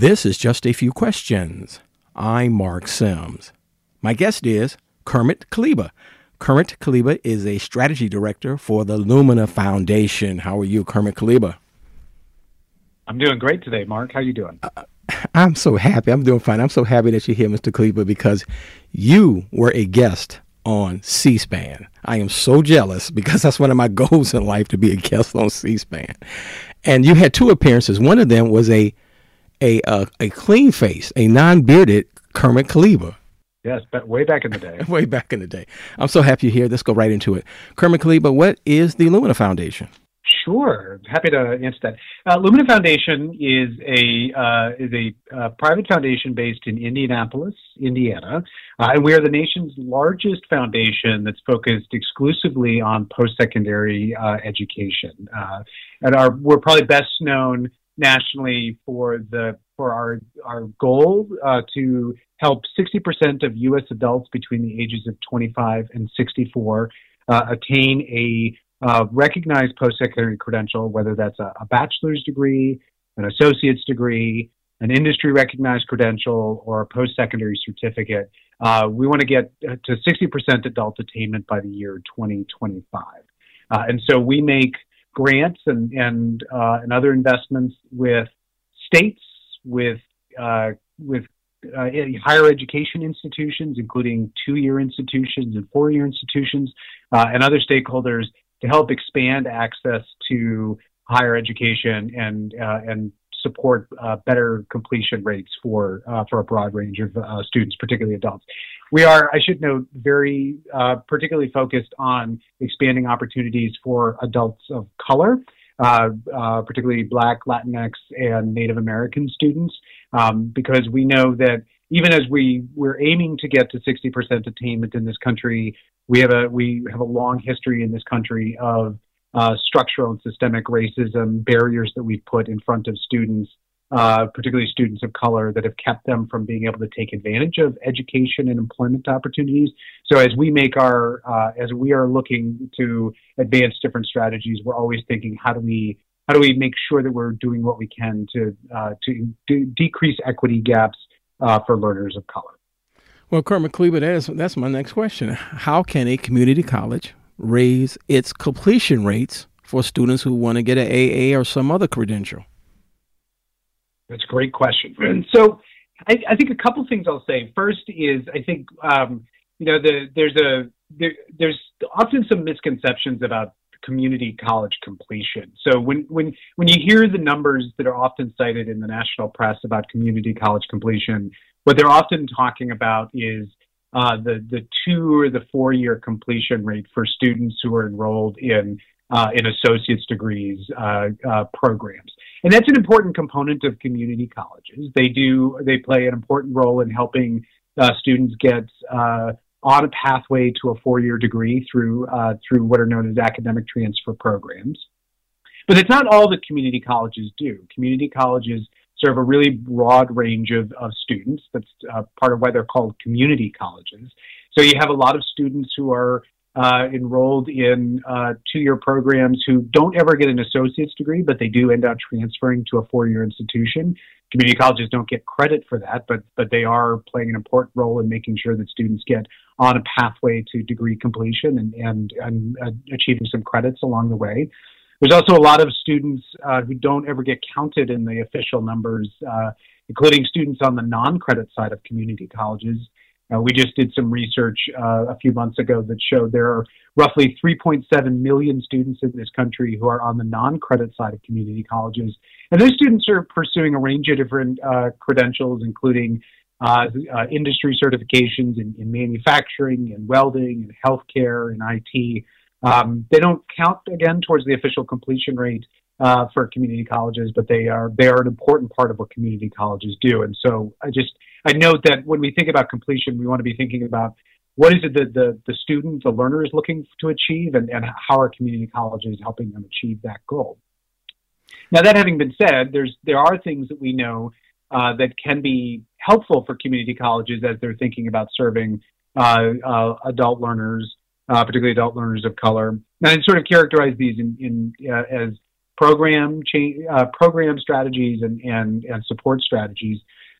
This is just a few questions. I'm Mark Sims. My guest is Kermit Kaleba. Kermit Kaleba is a strategy director for the Lumina Foundation. How are you, Kermit Kaleba? I'm doing great today, Mark. How are you doing? Uh, I'm so happy. I'm doing fine. I'm so happy that you're here, Mr. Kaleba, because you were a guest on C-SPAN. I am so jealous because that's one of my goals in life to be a guest on C-SPAN. And you had two appearances. One of them was a a a, a clean face, a non bearded Kermit Kaleba. Yes, but way back in the day. way back in the day. I'm so happy you're here. Let's go right into it. Kermit Kaleba, what is the Lumina Foundation? Sure, happy to answer that. Uh, Lumina Foundation is a uh, is a uh, private foundation based in Indianapolis, Indiana, uh, and we are the nation's largest foundation that's focused exclusively on post secondary uh, education. Uh, and our we're probably best known nationally for the for our our goal uh, to help 60% of U.S. adults between the ages of 25 and 64 uh, attain a uh, recognized post-secondary credential, whether that's a, a, bachelor's degree, an associate's degree, an industry recognized credential, or a post-secondary certificate. Uh, we want to get to 60% adult attainment by the year 2025. Uh, and so we make grants and and uh, and other investments with states, with uh, with uh, higher education institutions, including two-year institutions and four-year institutions, uh, and other stakeholders to help expand access to higher education and uh, and support uh, better completion rates for uh, for a broad range of uh, students, particularly adults. We are, I should note, very uh, particularly focused on expanding opportunities for adults of color. Uh, particularly Black, Latinx, and Native American students, um, because we know that even as we we're aiming to get to 60% attainment in this country, we have a we have a long history in this country of uh, structural and systemic racism, barriers that we've put in front of students, uh, particularly students of color, that have kept them from being able to take advantage of education and employment opportunities. So as we make our, uh, as we are looking to advance different strategies, we're always thinking, how do we, how do we make sure that we're doing what we can to uh, to decrease equity gaps uh, for learners of color? Well, Kermit Cleaver, that is, that's my next question. How can a community college raise its completion rates for students who want to get an AA or some other credential? That's a great question. So I, I think a couple things I'll say. First is I think um, you know the, there's a there, there's often some misconceptions about community college completion. So when when when you hear the numbers that are often cited in the national press about community college completion, what they're often talking about is uh, the the two or the four year completion rate for students who are enrolled in uh, in associate's degrees uh, uh, programs, and that's an important component of community colleges. They do they play an important role in helping uh, students get uh, on a pathway to a four year degree through through what are known as academic transfer programs. But it's not all that community colleges do. Community colleges serve a really broad range of, of students. That's uh, part of why they're called community colleges. So you have a lot of students who are uh, enrolled in uh, two-year programs who don't ever get an associate's degree, but they do end up transferring to a four-year institution. Community colleges don't get credit for that, but but they are playing an important role in making sure that students get on a pathway to degree completion and and, and uh, achieving some credits along the way. There's also a lot of students uh, who don't ever get counted in the official numbers, uh, including students on the non-credit side of community colleges. Uh, we just did some research uh, a few months ago that showed there are roughly 3.7 million students in this country who are on the non-credit side of community colleges, and those students are pursuing a range of different uh, credentials, including uh, industry certifications in, in manufacturing and welding and healthcare and IT. Um, they don't count again towards the official completion rate uh, for community colleges, but they are they are an important part of what community colleges do. And so I just I note that when we think about completion, we want to be thinking about what is it that the, the student, the learner is looking to achieve and, and how are community colleges helping them achieve that goal. Now that having been said, there's there are things that we know uh, that can be helpful for community colleges as they're thinking about serving uh, uh, adult learners uh, particularly adult learners of color. And I sort of characterize these in, in uh, as program change, uh, program strategies and, and, and support strategies.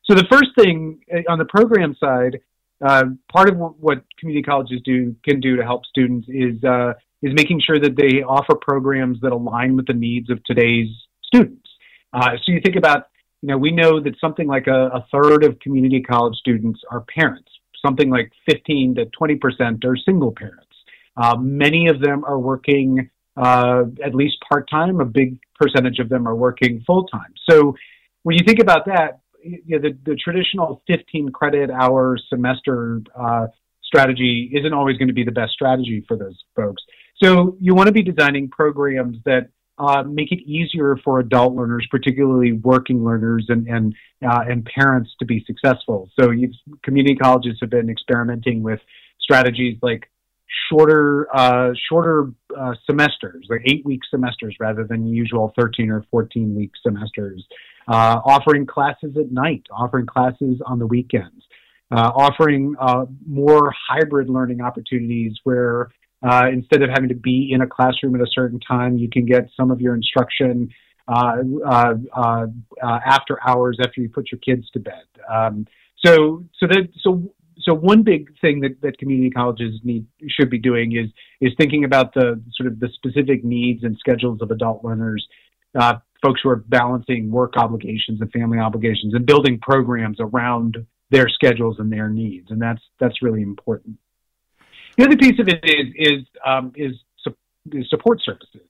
So the first thing uh, on the program side, uh, part of what community colleges do can do to help students is uh, is making sure that they offer programs that align with the needs of today's students. Uh, so you think about, you know, we know that something like a, a third of community college students are parents. Something like 15 to 20 percent are single parents. Uh, many of them are working uh, at least part time. A big percentage of them are working full time. So when you think about that, you know, the, the traditional 15 credit hour semester uh, strategy isn't always going to be the best strategy for those folks. So you want to be designing programs that uh, make it easier for adult learners, particularly working learners and and uh, and parents, to be successful. So community colleges have been experimenting with strategies like shorter uh, shorter uh, semesters, like eight week semesters rather than usual 13 or 14 week semesters, uh, offering classes at night, offering classes on the weekends, uh, offering uh, more hybrid learning opportunities where uh, instead of having to be in a classroom at a certain time, you can get some of your instruction after hours after you put your kids to bed. Um, so, so that so so one big thing that, that community colleges need should be doing is is thinking about the sort of the specific needs and schedules of adult learners, uh, folks who are balancing work obligations and family obligations, and building programs around their schedules and their needs, and that's that's really important. The other piece of it is is um, is, su- is, support services.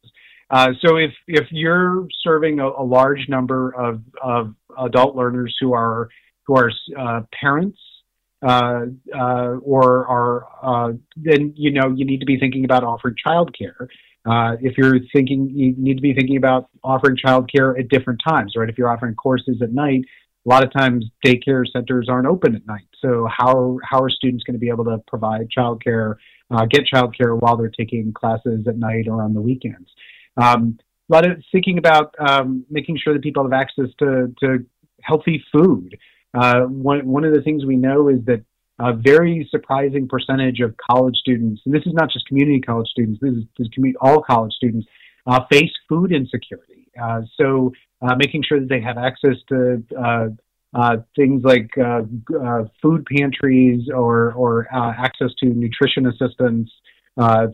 Uh, so if if you're serving a, a large number of, of adult learners who are who are uh, parents uh, uh, or are uh, then you know you need to be thinking about offering childcare. Uh, if you're thinking, you need to be thinking about offering childcare at different times, right? If you're offering courses at night, a lot of times daycare centers aren't open at night. So how how are students going to be able to provide childcare, uh, get childcare while they're taking classes at night or on the weekends? Um, a lot of thinking about um, making sure that people have access to to healthy food. Uh, one, one of the things we know is that a very surprising percentage of college students, and this is not just community college students, this is, this is all college students, uh, face food insecurity. Uh, so uh, making sure that they have access to uh, things like food pantries or, or access to nutrition assistance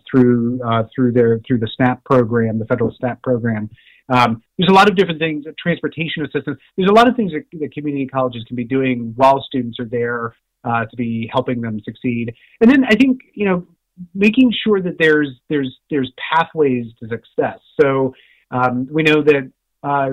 through through their through the SNAP program, the federal SNAP program. Um, there's a lot of different things, transportation assistance. There's a lot of things that, that community colleges can be doing while students are there uh, to be helping them succeed. And then I think you know making sure that there's there's there's pathways to success. So um, we know that uh,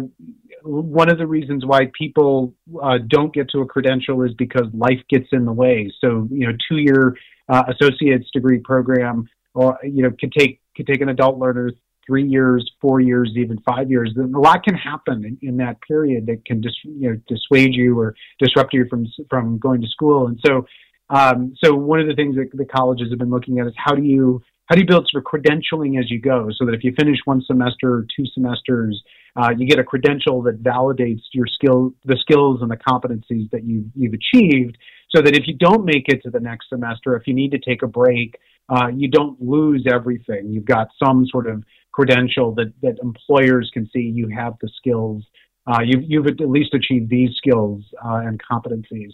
one of the reasons why people uh, don't get to a credential is because life gets in the way. So you know, two year uh, associate's degree program, or you know, could take could take an adult learner three years, four years, even five years. A lot can happen in, in that period that can dis, you know, dissuade you or disrupt you from from going to school. And so, um, so one of the things that the colleges have been looking at is how do you how do you build sort of credentialing as you go, so that if you finish one semester or two semesters, uh, you get a credential that validates your skill, the skills and the competencies that you you've achieved, so that if you don't make it to the next semester, if you need to take a break, uh, you don't lose everything. You've got some sort of credential that, that employers can see you have the skills. Uh, you've, you've at least achieved these skills uh, and competencies.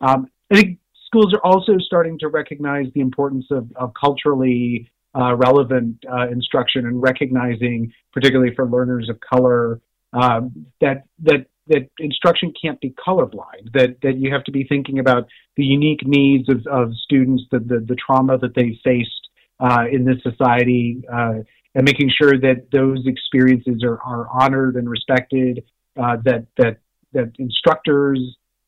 Um, I think schools are also starting to recognize the importance of, of culturally uh, relevant uh, instruction and recognizing, particularly for learners of color, um, that that that instruction can't be colorblind. That that you have to be thinking about the unique needs of, of students, the, the, the trauma that they faced uh, in this society, uh, and making sure that those experiences are, are honored and respected, uh, that, that, that instructors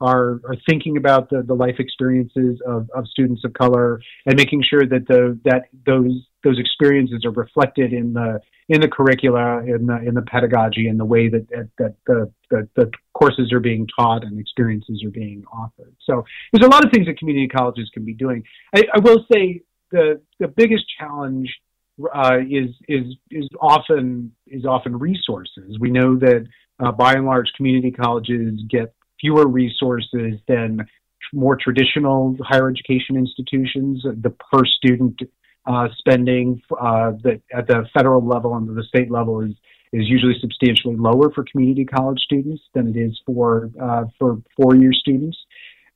are, are thinking about the, the life experiences of, of students of color and making sure that the, that those, those experiences are reflected in the, in the curricula, in the, in the pedagogy, in the way that, that, the, the, the courses are being taught and experiences are being offered. So there's a lot of things that community colleges can be doing. I, I will say the, the biggest challenge uh, is is is often is often resources. We know that uh, by and large, community colleges get fewer resources than more traditional higher education institutions. The per student uh, spending uh, that at the federal level and the state level is is usually substantially lower for community college students than it is for uh, for four year students.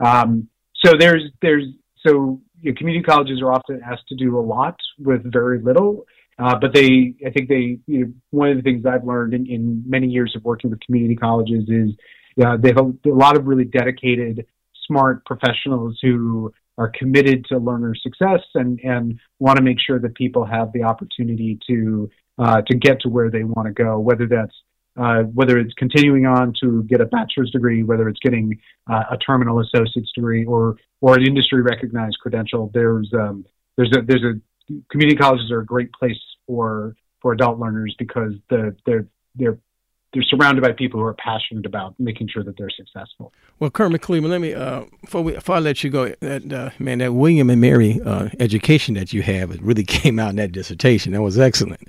Um, so there's there's so you know, community colleges are often asked to do a lot with very little. Uh, but they, I think they, you know, one of the things I've learned in, in many years of working with community colleges is uh, they have a, a lot of really dedicated, smart professionals who are committed to learner success and, and want to make sure that people have the opportunity to uh, to get to where they want to go, whether that's uh, whether it's continuing on to get a bachelor's degree, whether it's getting uh, a terminal associate's degree, or or an industry recognized credential. There's um, there's a there's a community colleges are a great place for for adult learners because the they're they're they're surrounded by people who are passionate about making sure that they're successful. Well, Kermit Cleveland, let me uh, before, we, before I let you go, that uh, man, that William and Mary uh, education that you have, it really came out in that dissertation. That was excellent,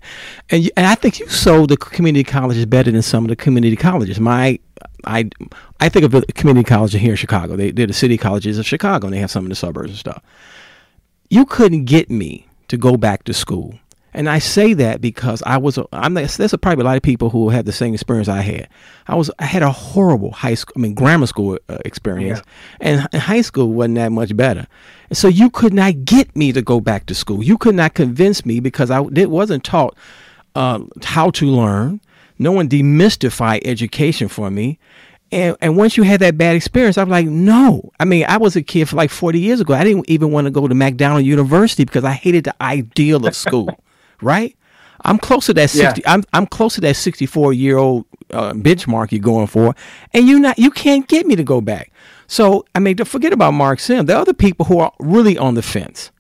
and you, and I think you sold the community colleges better than some of the community colleges. My I I think of the community colleges here in Chicago. They, they're the city colleges of Chicago, and they have some in the suburbs and stuff. You couldn't get me to go back to school and I say that because I was, I'm there's a, probably a lot of people who had the same experience I had. I was, I had a horrible high school, I mean, grammar school uh, experience, yeah. and high school wasn't that much better. And so you could not get me to go back to school. You could not convince me because I it wasn't taught uh, how to learn. No one demystified education for me. And, and once you had that bad experience, I'm like, no. I mean, I was a kid for like 40 years ago. I didn't even want to go to McDonald University because I hated the ideal of school. Right? I'm close to that sixty. Yeah. I'm I'm close to that sixty four year old uh, benchmark you're going for, and you not you can't get me to go back. So I mean, to forget about Mark Sim. There are other people who are really on the fence.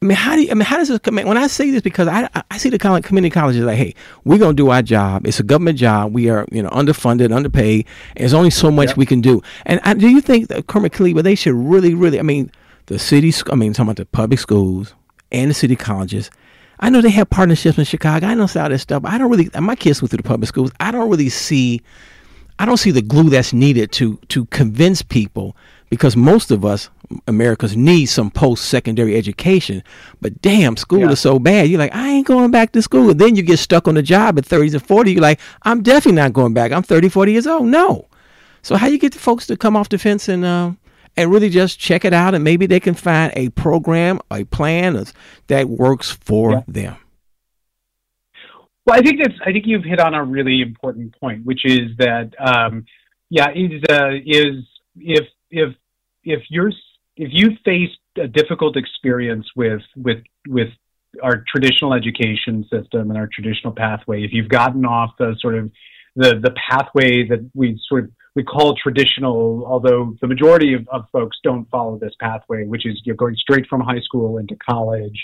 I mean, how do you, I mean, how does this come? When I say this, because I I see the college, community colleges like, hey, we're gonna do our job. It's a government job. We are you know underfunded, underpaid. there's only so much yep. we can do. And I, do you think that Kermit Cleaver they should really, really? I mean, the city. I mean, talking about the public schools and the city colleges I know they have partnerships in Chicago. I know all this stuff. I don't really. My kids went through the public schools. I don't really see. I don't see the glue that's needed to to convince people because most of us Americans need some post secondary education. But damn, school yeah. is so bad. You're like, I ain't going back to school. And then you get stuck on the job at 30s and 40s. You're like, I'm definitely not going back. I'm 30, 40 years old. No. So how you get the folks to come off the fence and uh, and really just check it out and maybe they can find a program, a plan that works for yeah. them. Well, I think that's. I think you've hit on a really important point, which is that, um, yeah, is uh, is if if if you're if you face a difficult experience with with with our traditional education system and our traditional pathway, if you've gotten off the sort of the the pathway that we sort of we call traditional, although the majority of, of folks don't follow this pathway, which is you know, going straight from high school into college.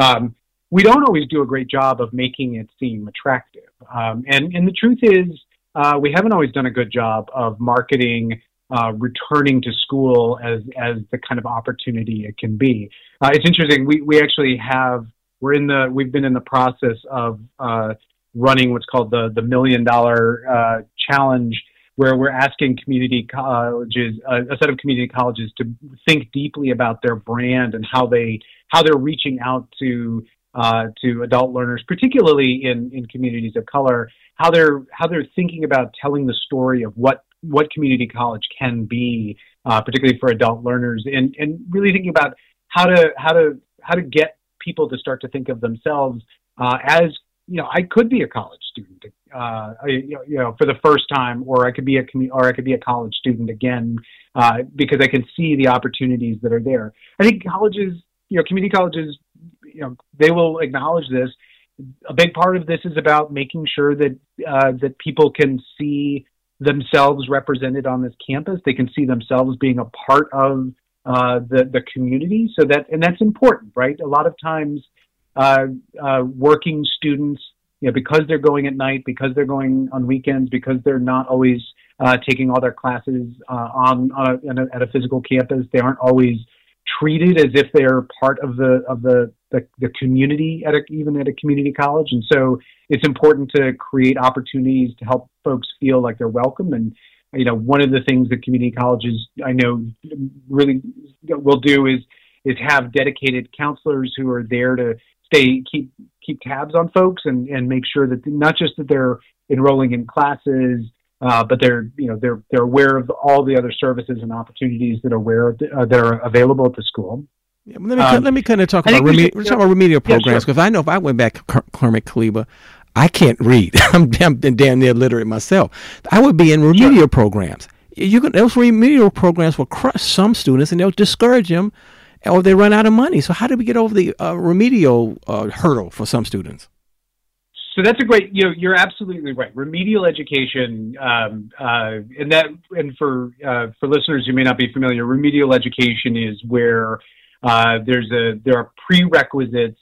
Um, we don't always do a great job of making it seem attractive. Um, and, and the truth is, uh, we haven't always done a good job of marketing uh, returning to school as, as the kind of opportunity it can be. Uh, it's interesting. We, we actually have, we're in the, we've been in the process of uh, running what's called the, the million dollar uh, challenge where we're asking community colleges, uh, a set of community colleges, to think deeply about their brand and how they how they're reaching out to uh, to adult learners, particularly in in communities of color, how they're how they're thinking about telling the story of what what community college can be, uh, particularly for adult learners, and and really thinking about how to how to how to get people to start to think of themselves uh, as you know I could be a college student uh, you know, for the first time, or I could be a commu- or I could be a college student again uh, because I can see the opportunities that are there. I think colleges, you know, community colleges, you know, they will acknowledge this. A big part of this is about making sure that uh, that people can see themselves represented on this campus. They can see themselves being a part of uh, the the community. So that and that's important, right? A lot of times, uh, uh, working students you know, because they're going at night, because they're going on weekends, because they're not always uh, taking all their classes uh, on, on a, at a physical campus, they aren't always treated as if they're part of the of the the, the community at a, even at a community college. And so it's important to create opportunities to help folks feel like they're welcome. And you know, one of the things that community colleges I know really will do is is have dedicated counselors who are there to stay keep keep tabs on folks and and make sure that not just that they're enrolling in classes, uh, but they're you know they're they're aware of all the other services and opportunities that are aware uh, that are available at the school. Yeah, let me um, let me kind of talk about, reme- should, talk about remedial programs because yeah, sure. I know if I went back to Kermit Kaleba, I can't read. I'm, I'm damn near literate myself. I would be in remedial sure. programs. You can those remedial programs will crush some students and they'll discourage them, or they run out of money. So how do we get over the uh, remedial uh, hurdle for some students? So that's a great. You know, you're absolutely right. Remedial education, um, uh, and that, and for uh, for listeners who may not be familiar, remedial education is where uh, there's a there are prerequisites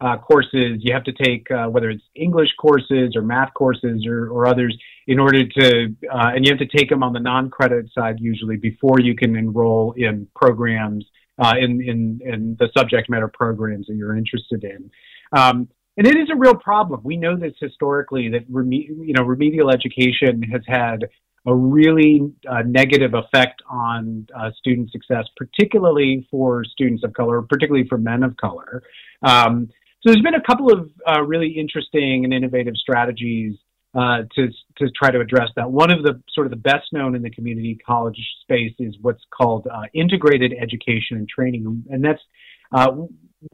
uh, courses you have to take, uh, whether it's English courses or math courses or, or others, in order to, uh, and you have to take them on the non-credit side usually before you can enroll in programs, uh, in, in, in the subject matter programs that you're interested in. Um, and it is a real problem. We know this historically that you know remedial education has had a really uh, negative effect on uh, student success, particularly for students of color, particularly for men of color. Um, so there's been a couple of uh, really interesting and innovative strategies uh, to to try to address that. One of the sort of the best known in the community college space is what's called uh, integrated education and training, and that's uh,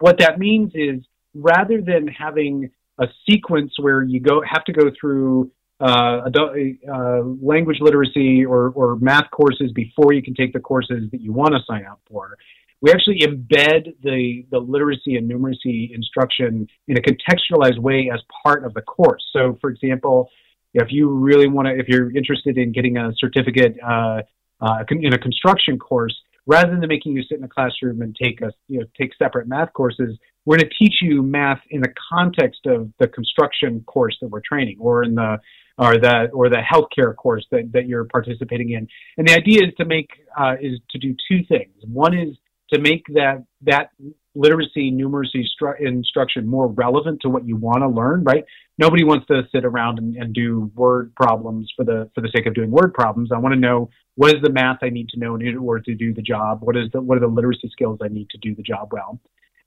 what that means is rather than having a sequence where you go have to go through uh, adult, uh, language literacy or, or math courses before you can take the courses that you want to sign up for we actually embed the, the literacy and numeracy instruction in a contextualized way as part of the course. So, for example, if you really want to, if you're interested in getting a certificate uh, uh, in a construction course, rather than making you sit in a classroom and take a, you know, take separate math courses, we're going to teach you math in the context of the construction course that we're training, or in the or the or the healthcare course that, that you're participating in. And the idea is to make uh, is to do two things. One is to make that that literacy numeracy stru- instruction more relevant to what you want to learn right? Nobody wants to sit around and, and, do word problems for the for the sake of doing word problems. I want to know what is the math i need to know in order to do the job? What is the what are the literacy skills i need to do the job well?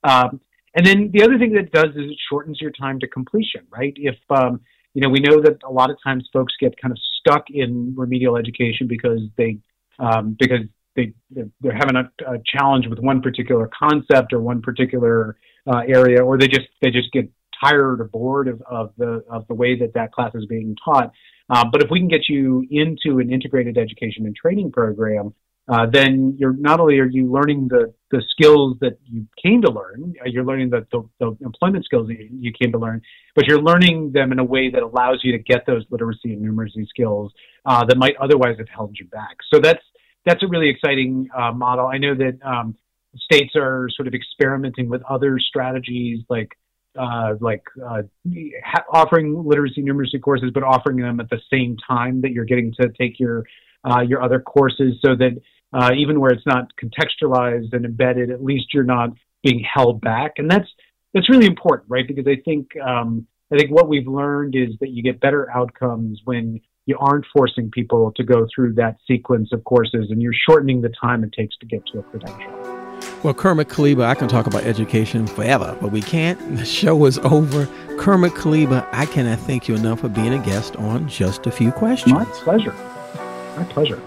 Um, and then the other thing that it does is it shortens your time to completion right? If um, you know we know that a lot of times folks get kind of stuck in remedial education because they um, because they they're having a, a, challenge with one particular concept or one particular uh, area, or they just they just get tired or bored of, of the of the way that that class is being taught. Uh, but if we can get you into an integrated education and training program, uh, then you're not only are you learning the the skills that you came to learn, uh, you're learning the, the, the employment skills that you came to learn, but you're learning them in a way that allows you to get those literacy and numeracy skills uh, that might otherwise have held you back. So that's that's a really exciting uh, model. I know that um, states are sort of experimenting with other strategies like uh, like uh, ha- offering literacy numeracy courses, but offering them at the same time that you're getting to take your uh, your other courses, so that uh, even where it's not contextualized and embedded, at least you're not being held back, and that's that's really important, right? Because I think um, I think what we've learned is that you get better outcomes when you aren't forcing people to go through that sequence of courses and you're shortening the time it takes to get to a credential. Well, Kermit Kaleba, I can talk about education forever, but we can't. The show is over. Kermit Kaleba, I cannot thank you enough for being a guest on Just a Few Questions. My pleasure. My pleasure.